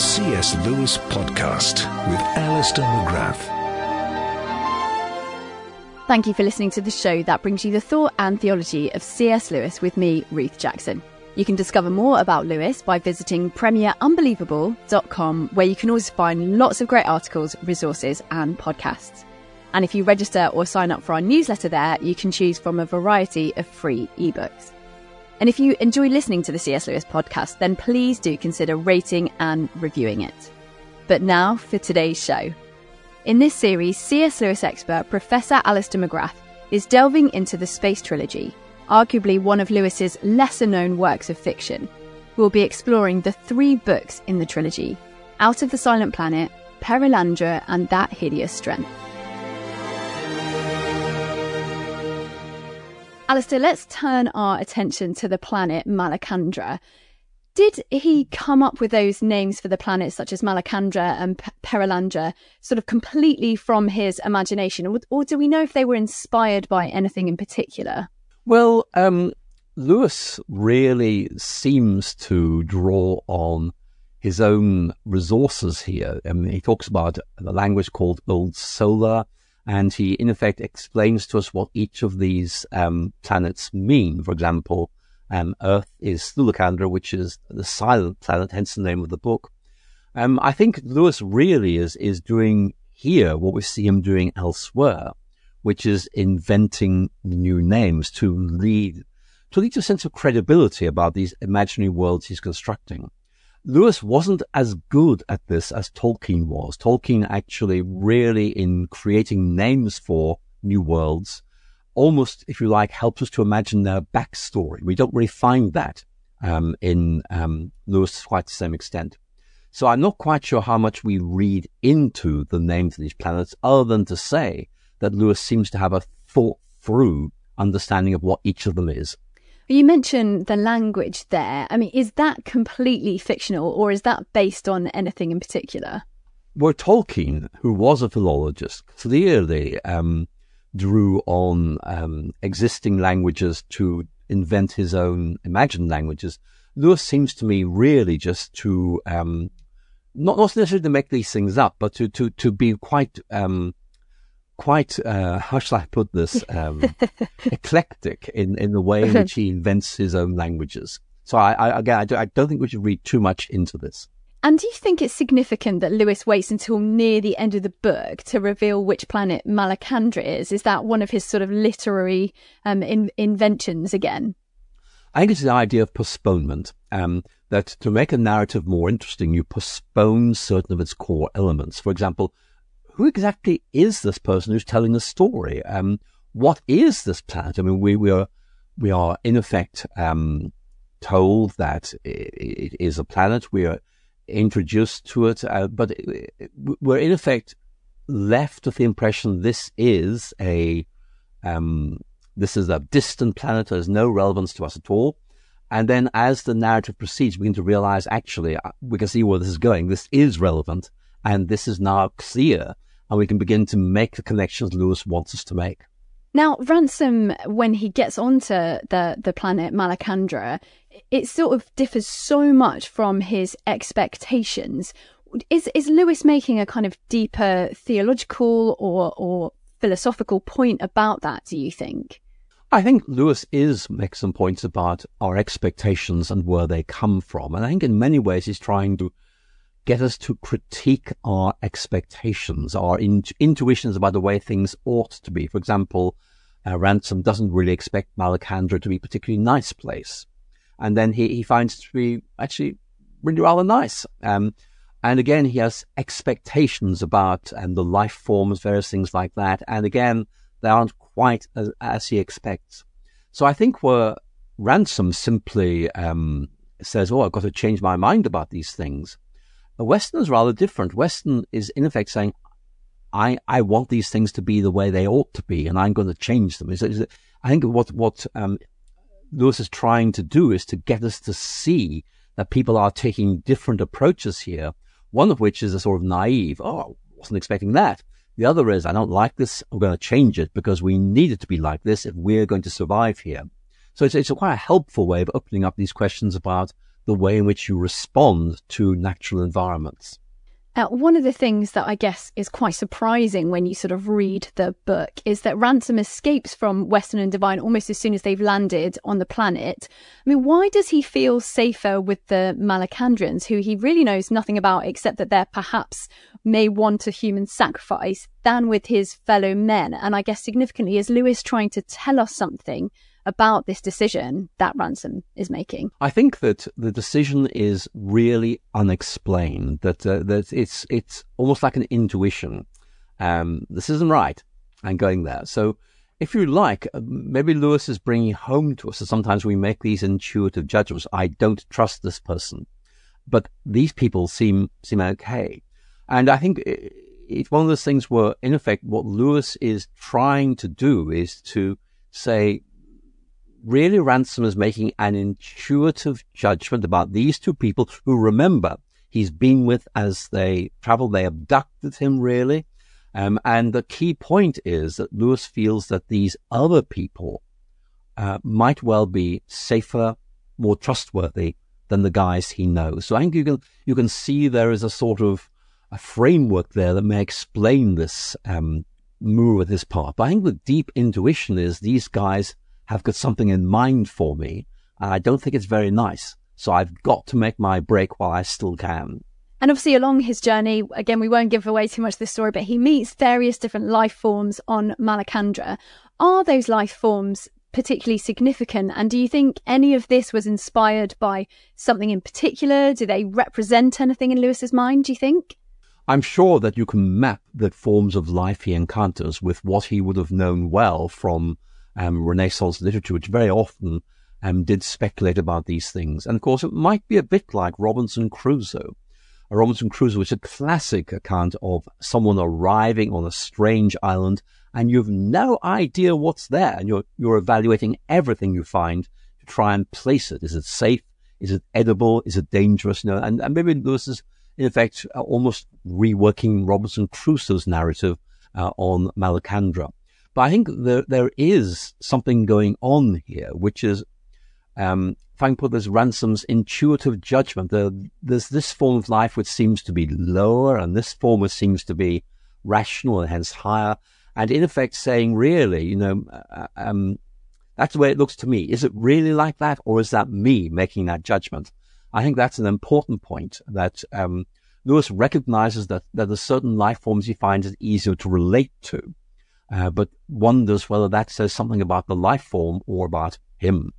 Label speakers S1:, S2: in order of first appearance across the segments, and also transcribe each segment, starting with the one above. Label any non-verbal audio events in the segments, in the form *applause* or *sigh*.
S1: C.S. Lewis Podcast with Alister McGrath.
S2: Thank you for listening to the show that brings you the thought and theology of C.S. Lewis with me, Ruth Jackson. You can discover more about Lewis by visiting premierunbelievable.com, where you can also find lots of great articles, resources, and podcasts. And if you register or sign up for our newsletter there, you can choose from a variety of free ebooks. And if you enjoy listening to the C.S. Lewis podcast, then please do consider rating and reviewing it. But now for today's show. In this series, C.S. Lewis expert Professor Alister McGrath is delving into the Space Trilogy, arguably one of Lewis's lesser known works of fiction. We'll be exploring the three books in the trilogy Out of the Silent Planet, Perelandra, and That Hideous Strength. Alister, let's turn our attention to the planet Malacandra. Did he come up with those names for the planets, such as Malacandra and Perelandra, sort of completely from his imagination, or, or, do we know if they were inspired by anything in particular?
S3: Well, um, Lewis really seems to draw on his own resources here. I mean, he talks about a language called Old Solar and he in effect explains to us what each of these um, planets mean. For example, um, Earth is Thulacandra, which is the silent planet, hence the name of the book. Um, I think Lewis really is is doing here what we see him doing elsewhere, which is inventing new names to lead to lead to a sense of credibility about these imaginary worlds he's constructing. Lewis wasn't as good at this as Tolkien was. Tolkien actually really in creating names for new worlds, almost, if you like, helps us to imagine their backstory. We don't really find that um, in um, Lewis quite the same extent. So I'm not quite sure how much we read into the names of these planets, other than to say that Lewis seems to have a thought through understanding of what each of them is.
S2: You mentioned the language there. I mean, is that completely fictional or is that based on anything in particular?
S3: Well, Tolkien, who was a philologist, clearly um, drew on um, existing languages to invent his own imagined languages. Lewis seems to me really just to um, not, not necessarily to make these things up, but to to to be quite um, quite, uh, how shall I put this, um, *laughs* eclectic in, in the way in which he invents his own languages. So I, I again, I, do, I don't think we should read too much into this.
S2: And do you think it's significant that Lewis waits until near the end of the book to reveal which planet Malacandra is? Is that one of his sort of literary um, in- inventions again?
S3: I think it's the idea of postponement. Um, that to make a narrative more interesting, you postpone certain of its core elements. For example, who exactly is this person who's telling the story? Um, what is this planet? I mean, we, we are we are in effect um, told that it, it is a planet. We are introduced to it, uh, but we're in effect left with the impression this is a um, this is a distant planet. There's no relevance to us at all. And then as the narrative proceeds, we begin to realize actually uh, we can see where this is going. This is relevant, and this is now clear and we can begin to make the connections Lewis wants us to make.
S2: Now, Ransom, when he gets onto the, the planet Malacandra, it sort of differs so much from his expectations. Is is Lewis making a kind of deeper theological or or philosophical point about that? Do you think?
S3: I think Lewis is making some points about our expectations and where they come from, and I think in many ways he's trying to get us to critique our expectations, our in- intuitions about the way things ought to be. For example, uh, Ransom doesn't really expect Malacandra to be a particularly nice place. And then he, he finds it to be actually really rather nice. Um, and again, he has expectations about and the life forms, various things like that. And again, they aren't quite as, as he expects. So I think where Ransom simply um, says, "Oh, I've got to change my mind about these things," Weston is rather different. Weston is in effect saying, "I I want these things to be the way they ought to be, and I'm going to change them." Is, is, I think what what um, Lewis is trying to do is to get us to see that people are taking different approaches here one of which is a sort of naive, oh, I wasn't expecting that. The other is, I don't like this, I'm going to change it because we need it to be like this if we're going to survive here. So it's, it's a quite a helpful way of opening up these questions about the way in which you respond to natural environments.
S2: Uh, one of the things that I guess is quite surprising when you sort of read the book is that Ransom escapes from Weston and Devine almost as soon as they've landed on the planet. I mean, why does he feel safer with the Malacandrians, who he really knows nothing about except that they're perhaps may want a human sacrifice, than with his fellow men? And I guess significantly, is Lewis trying to tell us something about this decision that Ransom is making?
S3: I think that the decision is really unexplained. That uh, that it's it's almost like an intuition. Um, this isn't right. I'm going there. So, if you like, uh, maybe Lewis is bringing home to us that sometimes we make these intuitive judgments. I don't trust this person, but these people seem seem okay. And I think it's one of those things where, in effect, what Lewis is trying to do is to say really Ransom is making an intuitive judgment about these two people who remember he's been with as they travel. They abducted him really. Um, and the key point is that Lewis feels that these other people uh, might well be safer, more trustworthy than the guys he knows. So I think you can you can see there is a sort of a framework there that may explain this um, move with his part. But I think the deep intuition is these guys have got something in mind for me, and I don't think it's very nice. So I've got to make my break while I still can.
S2: And obviously, along his journey, again, we won't give away too much of this story, but he meets various different life forms on Malacandra. Are those life forms particularly significant? And do you think any of this was inspired by something in particular? Do they represent anything in Lewis's mind, do you think?
S3: I'm sure that you can map the forms of life he encounters with what he would have known well from um, Renaissance literature, which very often um, did speculate about these things. And of course, it might be a bit like Robinson Crusoe. A Robinson Crusoe is a classic account of someone arriving on a strange island and you've no idea what's there and you're, you're evaluating everything you find to try and place it. Is it safe? Is it edible? Is it dangerous? You know, and, and maybe Lewis is in effect almost reworking Robinson Crusoe's narrative uh, on Malacandra. But I think there, there is something going on here, which is, um, if I can put this, Ransom's intuitive judgment. There, there's this form of life which seems to be lower, and this form which seems to be rational and hence higher. And in effect, saying, really, you know, uh, um, that's the way it looks to me. Is it really like that, or is that me making that judgment? I think that's an important point that um, Lewis recognizes that, that there's certain life forms he finds it easier to relate to uh, but wonders whether that says something about the life form or about him.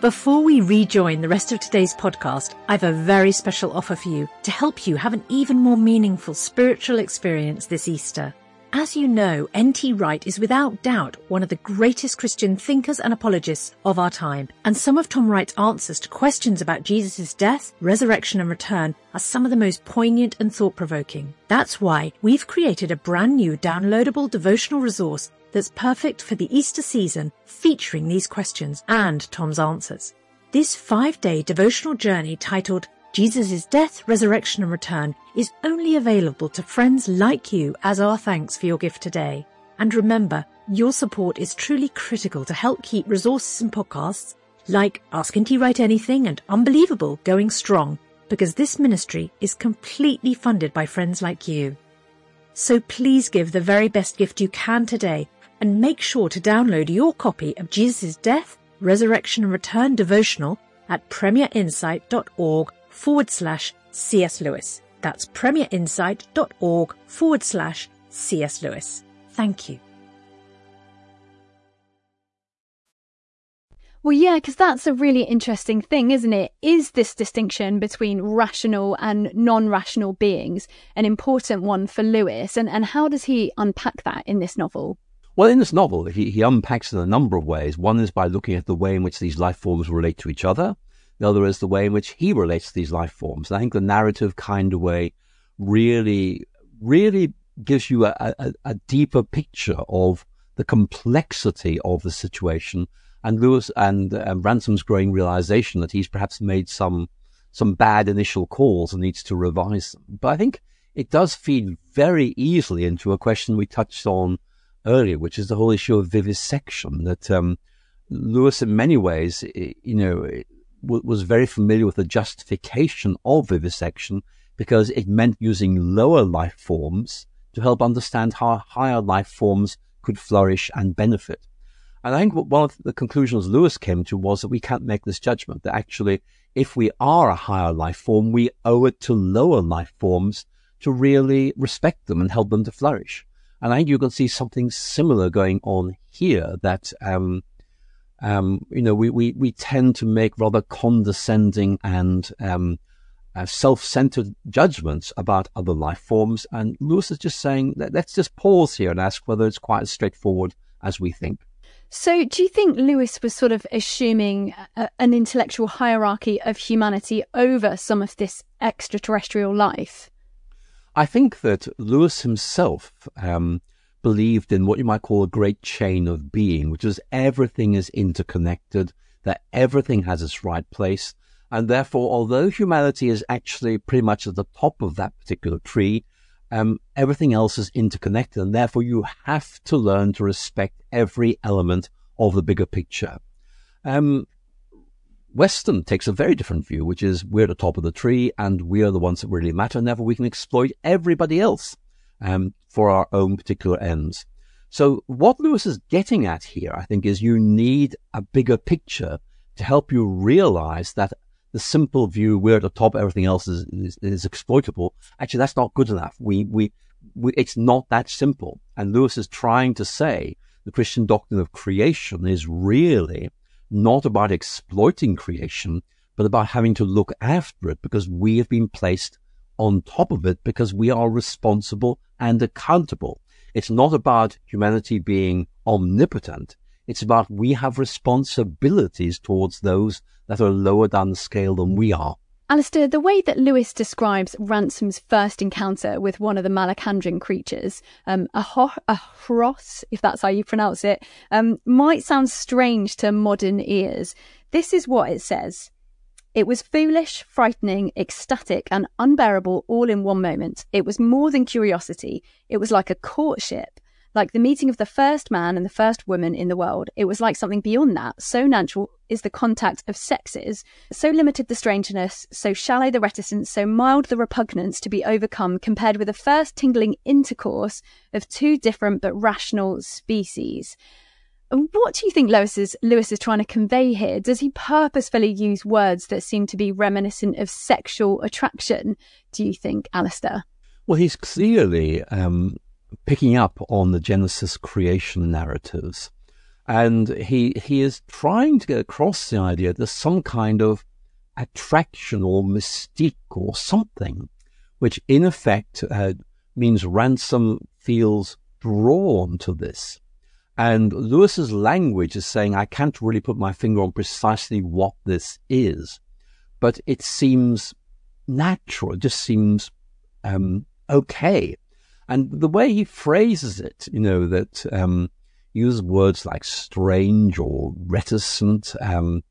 S4: Before we rejoin the rest of today's podcast, I've a very special offer for you to help you have an even more meaningful spiritual experience this Easter. As you know, N.T. Wright is without doubt one of the greatest Christian thinkers and apologists of our time, and some of Tom Wright's answers to questions about Jesus' death, resurrection and return are some of the most poignant and thought-provoking. That's why we've created a brand new downloadable devotional resource that's perfect for the Easter season featuring these questions and Tom's answers. This five-day devotional journey titled Jesus' death, resurrection and return is only available to friends like you as our thanks for your gift today. And remember, your support is truly critical to help keep resources and podcasts like Ask N.T. Wright Anything and Unbelievable going strong because this ministry is completely funded by friends like you. So please give the very best gift you can today and make sure to download your copy of Jesus' death, resurrection and return devotional at premierinsight.org forward slash C.S. Lewis. That's premierinsight.org forward slash C.S. Lewis. Thank you.
S2: Well, yeah, because that's a really interesting thing, isn't it? Is this distinction between rational and non rational beings an important one for Lewis? And, and how does he unpack that in this novel?
S3: Well, in this novel, he, he unpacks it in a number of ways. One is by looking at the way in which these life forms relate to each other. The other is the way in which he relates to these life forms. And I think the narrative kind of way really, really gives you a, a, a deeper picture of the complexity of the situation and Lewis and um, Ransom's growing realization that he's perhaps made some some bad initial calls and needs to revise them. But I think it does feed very easily into a question we touched on earlier, which is the whole issue of vivisection. That um, Lewis, in many ways, you know, was very familiar with the justification of vivisection because it meant using lower life forms to help understand how higher life forms could flourish and benefit. And I think one of the conclusions Lewis came to was that we can't make this judgment, that actually, if we are a higher life form, we owe it to lower life forms to really respect them and help them to flourish. And I think you can see something similar going on here that, um, um, you know, we, we, we tend to make rather condescending and um, uh, self-centered judgments about other life forms. And Lewis is just saying, let's just pause here and ask whether it's quite as straightforward as we think.
S2: So, do you think Lewis was sort of assuming a, an intellectual hierarchy of humanity over some of this extraterrestrial life?
S3: I think that Lewis himself um, believed in what you might call a great chain of being, which is everything is interconnected, that everything has its right place. And therefore, although humanity is actually pretty much at the top of that particular tree, um, everything else is interconnected, and therefore you have to learn to respect every element of the bigger picture. Um, Weston takes a very different view, which is we're the top of the tree and we are the ones that really matter, and therefore we can exploit everybody else um, for our own particular ends. So what Lewis is getting at here, I think, is you need a bigger picture to help you realize that the simple view we're at the top, everything else is, is, is exploitable. Actually, that's not good enough. We, we, we, it's not that simple. And Lewis is trying to say the Christian doctrine of creation is really not about exploiting creation, but about having to look after it because we have been placed on top of it because we are responsible and accountable. It's not about humanity being omnipotent. It's about we have responsibilities towards those that are lower down the scale than we are.
S2: Alister, the way that Lewis describes Ransom's first encounter with one of the Malacandrian creatures, um, a, ho- a hross, if that's how you pronounce it, um, might sound strange to modern ears. This is what it says. It was foolish, frightening, ecstatic, and unbearable all in one moment. It was more than curiosity. It was like a courtship. Like the meeting of the first man and the first woman in the world, it was like something beyond that. So natural is the contact of sexes, so limited the strangeness, so shallow the reticence, so mild the repugnance to be overcome compared with the first tingling intercourse of two different but rational species. What do you think Lewis is, Lewis is trying to convey here? Does he purposefully use words that seem to be reminiscent of sexual attraction, do you think, Alister?
S3: Well, he's clearly um, picking up on the Genesis creation narratives. And he, he is trying to get across the idea that there's some kind of attraction or mystique or something, which in effect uh, means Ransom feels drawn to this. And Lewis's language is saying, I can't really put my finger on precisely what this is, but it seems natural. It just seems um, okay. And the way he phrases it, you know, that um, use words like strange or reticent, um,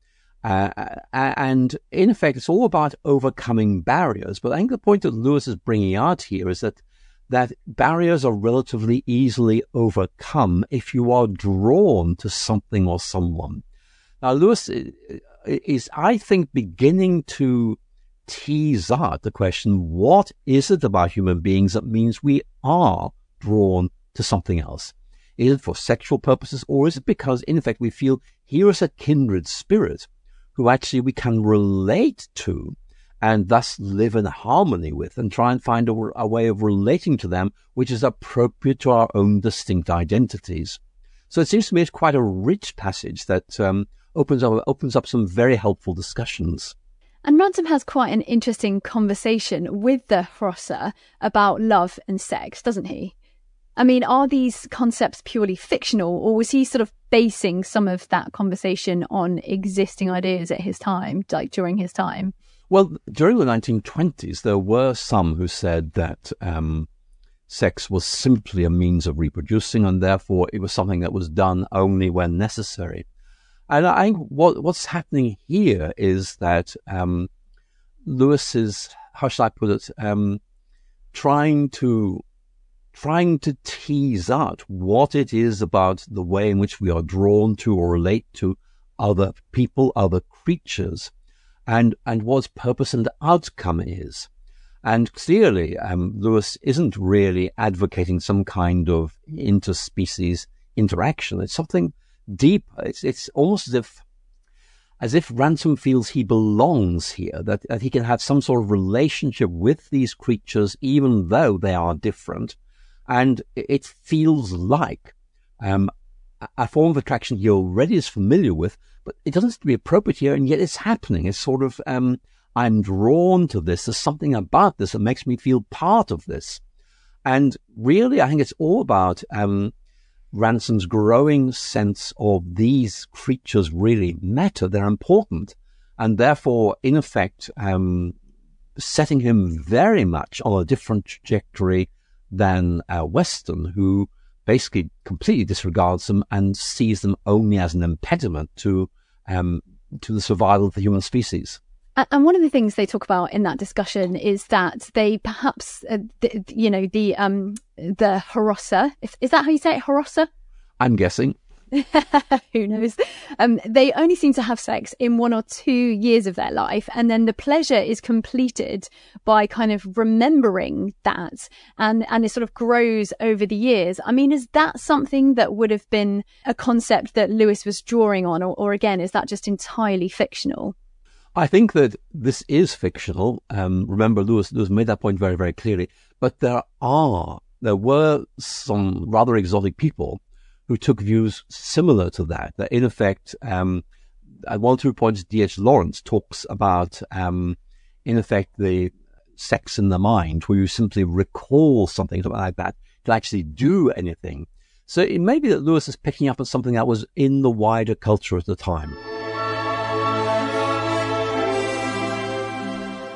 S3: uh, uh, and in effect, it's all about overcoming barriers. But I think the point that Lewis is bringing out here is that that barriers are relatively easily overcome if you are drawn to something or someone. Now, Lewis is, I think, beginning to tease out the question, what is it about human beings that means we are drawn to something else? Is it for sexual purposes or is it because, in fact, we feel here is a kindred spirit who actually we can relate to and thus live in harmony with and try and find a, a, way of relating to them which is appropriate to our own distinct identities. So it seems to me it's quite a rich passage that um, opens up opens up some very helpful discussions.
S2: And Ransom has quite an interesting conversation with the Hrossa about love and sex, doesn't he? I mean, are these concepts purely fictional, or was he sort of basing some of that conversation on existing ideas at his time, like during his time?
S3: Well, during the 1920s, there were some who said that um, sex was simply a means of reproducing, and therefore it was something that was done only when necessary. And I think what, what's happening here is that um, Lewis is, how shall I put it, um, trying to trying to tease out what it is about the way in which we are drawn to or relate to other people, other creatures, and and what purpose and outcome is. And clearly, um, Lewis isn't really advocating some kind of interspecies interaction. It's something deep. It's it's almost as if as if Ransom feels he belongs here, that, that he can have some sort of relationship with these creatures, even though they are different. And it feels like um, a form of attraction he already is familiar with, but it doesn't seem to be appropriate here, and yet it's happening. It's sort of, um, I'm drawn to this. There's something about this that makes me feel part of this. And really, I think it's all about um, Ransom's growing sense of these creatures really matter. They're important. And therefore, in effect, um, setting him very much on a different trajectory than uh, Weston, who basically completely disregards them and sees them only as an impediment to um, to the survival of the human species.
S2: And one of the things they talk about in that discussion is that they perhaps, uh, the, you know, the um, the Hrossa, is, is that how you say it, Hrossa?
S3: I'm guessing. *laughs*
S2: Who knows? Um, they only seem to have sex in one or two years of their life, and then the pleasure is completed by kind of remembering that, and and it sort of grows over the years. I mean, is that something that would have been a concept that Lewis was drawing on, or, or again, is that just entirely fictional?
S3: I think that this is fictional. Um, remember, Lewis, Lewis made that point very, very clearly. But there are, there were some rather exotic people who took views similar to that. That in effect, um, at one two points, D.H. Lawrence talks about, um, in effect, the sex in the mind, where you simply recall something, something like that, to actually do anything. So it may be that Lewis is picking up on something that was in the wider culture at the time.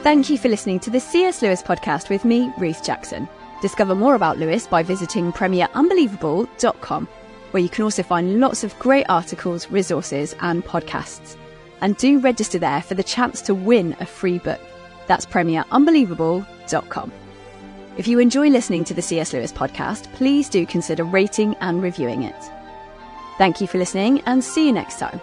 S2: Thank you for listening to the C.S. Lewis podcast with me, Ruth Jackson. Discover more about Lewis by visiting premierunbelievable.com where you can also find lots of great articles, resources, and podcasts. And do register there for the chance to win a free book. That's premierunbelievable.com. If you enjoy listening to the C.S. Lewis podcast, please do consider rating and reviewing it. Thank you for listening and see you next time.